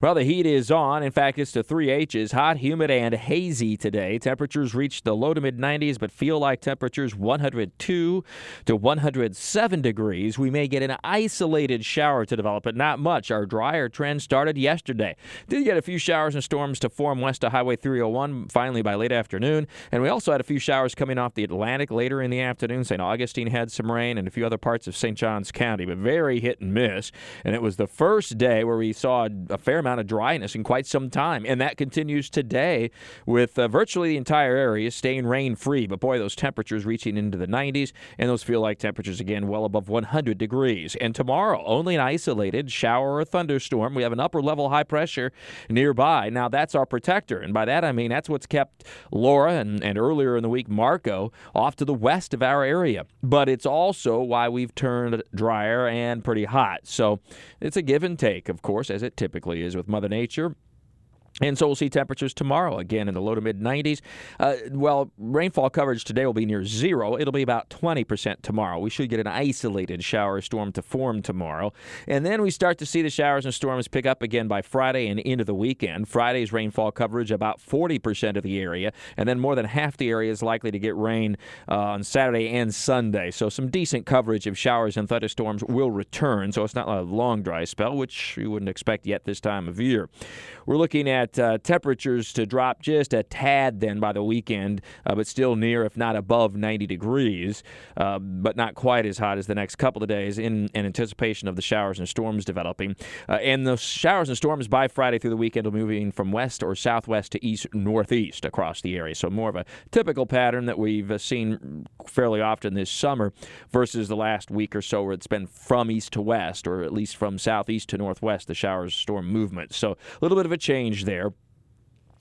Well, the heat is on. In fact, it's to three H's hot, humid, and hazy today. Temperatures reach the low to mid 90s, but feel like temperatures 102 to 107 degrees. We may get an isolated shower to develop, but not much. Our drier trend started yesterday. Did get a few showers and storms to form west of Highway 301 finally by late afternoon. And we also had a few showers coming off the Atlantic later in the afternoon. St. Augustine had some rain and a few other parts of St. Johns County, but very hit and miss. And it was the first day where we saw a fair amount of dryness in quite some time. And that continues today with uh, virtually the entire area staying rain free. But boy, those temperatures reaching into the 90s, and those feel like temperatures again well above 100 degrees. And tomorrow, only an isolated shower or thunderstorm. We have an upper level high pressure nearby. Now, that's our protector. And by that, I mean that's what's kept Laura and, and earlier in the week, Marco, off to the west of our area. But it's also why we've turned drier and pretty hot. So it's a give and take, of course, as it typically is with Mother Nature. And so we'll see temperatures tomorrow again in the low to mid 90s. Uh, well, rainfall coverage today will be near zero. It'll be about 20% tomorrow. We should get an isolated shower storm to form tomorrow. And then we start to see the showers and storms pick up again by Friday and into the weekend. Friday's rainfall coverage about 40% of the area. And then more than half the area is likely to get rain uh, on Saturday and Sunday. So some decent coverage of showers and thunderstorms will return. So it's not a long dry spell, which you wouldn't expect yet this time of year. We're looking at uh, temperatures to drop just a tad then by the weekend, uh, but still near, if not above, 90 degrees, uh, but not quite as hot as the next couple of days in, in anticipation of the showers and storms developing. Uh, and the showers and storms by Friday through the weekend will be moving from west or southwest to east northeast across the area. So more of a typical pattern that we've uh, seen fairly often this summer versus the last week or so where it's been from east to west or at least from southeast to northwest, the showers storm movement. So a little bit of a change there there,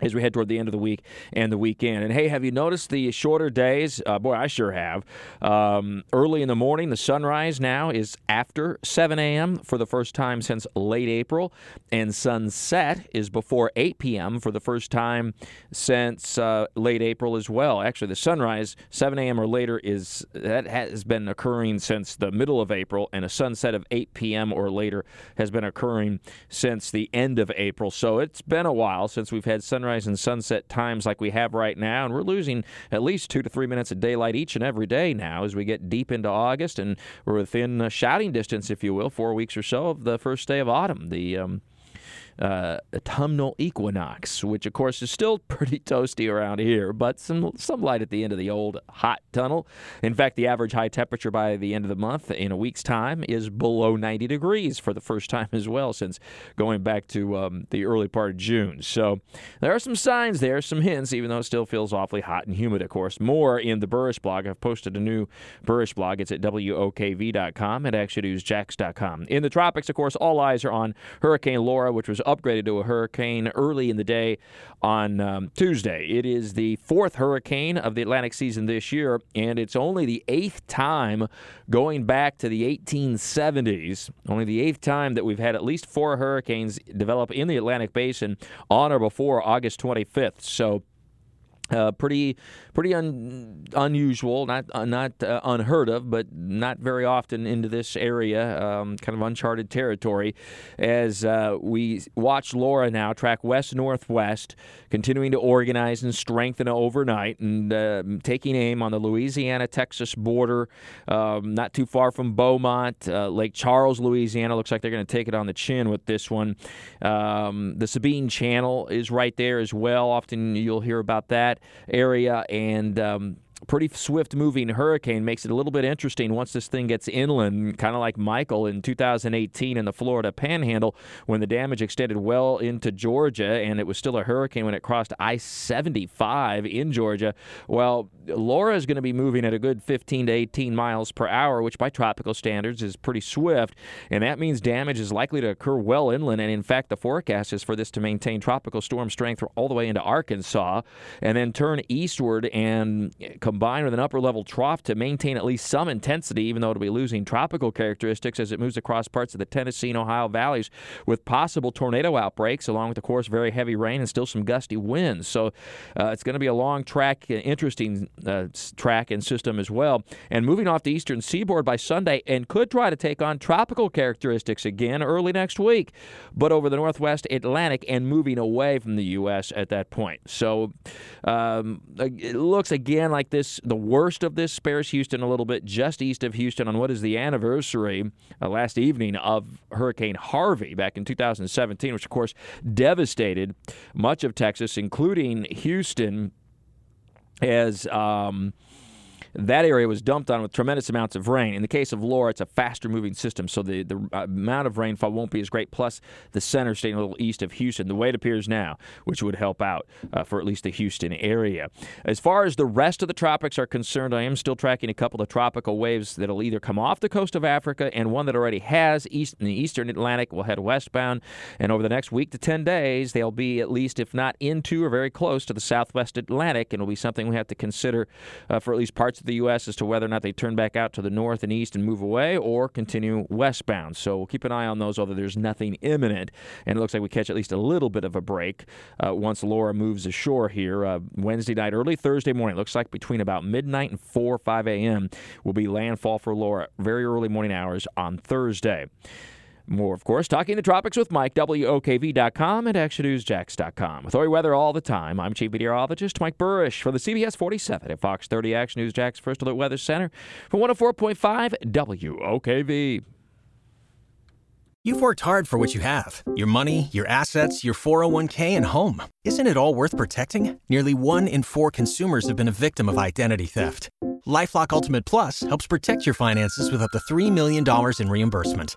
as we head toward the end of the week and the weekend. And hey, have you noticed the shorter days? Uh, boy, I sure have. Um, early in the morning, the sunrise now is after 7 a.m. for the first time since late April, and sunset is before 8 p.m. for the first time since uh, late April as well. Actually, the sunrise 7 a.m. or later is that has been occurring since the middle of April, and a sunset of 8 p.m. or later has been occurring since the end of April. So it's been a while since we've had sunrise sunrise and sunset times like we have right now, and we're losing at least two to three minutes of daylight each and every day now as we get deep into August, and we're within uh, shouting distance, if you will, four weeks or so of the first day of autumn. The um, uh, autumnal equinox, which of course is still pretty toasty around here, but some some light at the end of the old hot tunnel. In fact, the average high temperature by the end of the month in a week's time is below 90 degrees for the first time as well since going back to um, the early part of June. So there are some signs there, some hints, even though it still feels awfully hot and humid, of course. More in the Buresh blog. I've posted a new Buresh blog. It's at WOKV.com and ActionNewsJax.com. In the tropics, of course, all eyes are on Hurricane Laura, which was upgraded to a hurricane early in the day on um, Tuesday. It is the fourth hurricane of the Atlantic season this year, and it's only the eighth time going back to the 1870s. Only the eighth time that we've had at least four hurricanes develop in the Atlantic basin on or before August 25th. So, uh, pretty pretty un, unusual, not uh, not uh, unheard of, but not very often into this area, um, kind of uncharted territory. As uh, we watch Laura now track west northwest, continuing to organize and strengthen overnight, and uh, taking aim on the Louisiana-Texas border, um, not too far from Beaumont, uh, Lake Charles, Louisiana. Looks like they're going to take it on the chin with this one. Um, the Sabine Channel is right there as well. Often you'll hear about that area and um, pretty swift moving hurricane makes it a little bit interesting once this thing gets inland, kind of like Michael in 2018 in the Florida Panhandle when the damage extended well into Georgia and it was still a hurricane when it crossed I 75 in Georgia. Well, Laura is going to be moving at a good 15 to 18 miles per hour, which by tropical standards is pretty swift, and that means damage is likely to occur well inland. And in fact, the forecast is for this to maintain tropical storm strength all the way into Arkansas and then turn eastward and combine with an upper level trough to maintain at least some intensity, even though it'll be losing tropical characteristics as it moves across parts of the Tennessee and Ohio valleys with possible tornado outbreaks, along with, of course, very heavy rain and still some gusty winds. So uh, it's going to be a long track, uh, interesting uh, track and system as well. And moving off the eastern seaboard by Sunday and could try to take on tropical characteristics again early next week, but over the northwest Atlantic and moving away from the U.S. at that point. So um, it looks again like this this the worst of this spares Houston a little bit just east of Houston on what is the anniversary uh, last evening of Hurricane Harvey back in 2017, which of course devastated much of Texas, including Houston. As um, that area was dumped on with tremendous amounts of rain. In the case of Laura, it's a faster moving system, so the, the amount of rainfall won't be as great. Plus, the center staying a little east of Houston, the way it appears now, which would help out uh, for at least the Houston area. As far as the rest of the tropics are concerned, I am still tracking a couple of tropical waves that'll either come off the coast of Africa and one that already has east in the eastern Atlantic will head westbound. And over the next week to 10 days, they'll be at least, if not into or very close to the southwest Atlantic, and it'll be something we have to consider uh, for at least parts the U.S. as to whether or not they turn back out to the north and east and move away or continue westbound. So we'll keep an eye on those, although there's nothing imminent. And it looks like we catch at least a little bit of a break uh, once Laura moves ashore here uh, Wednesday night, early Thursday morning. It looks like between about midnight and 4 or 5 a.m. will be landfall for Laura, very early morning hours on Thursday. More, of course, Talking the Tropics with Mike, WOKV.com and ActionNewsJax.com. With all weather all the time, I'm Chief Meteorologist Mike Buresh for the CBS 47 at Fox 30 Action News Jax First Alert Weather Center for 104.5 WOKV. You've worked hard for what you have your money, your assets, your 401k, and home. Isn't it all worth protecting? Nearly one in four consumers have been a victim of identity theft. Lifelock Ultimate Plus helps protect your finances with up to $3 million in reimbursement.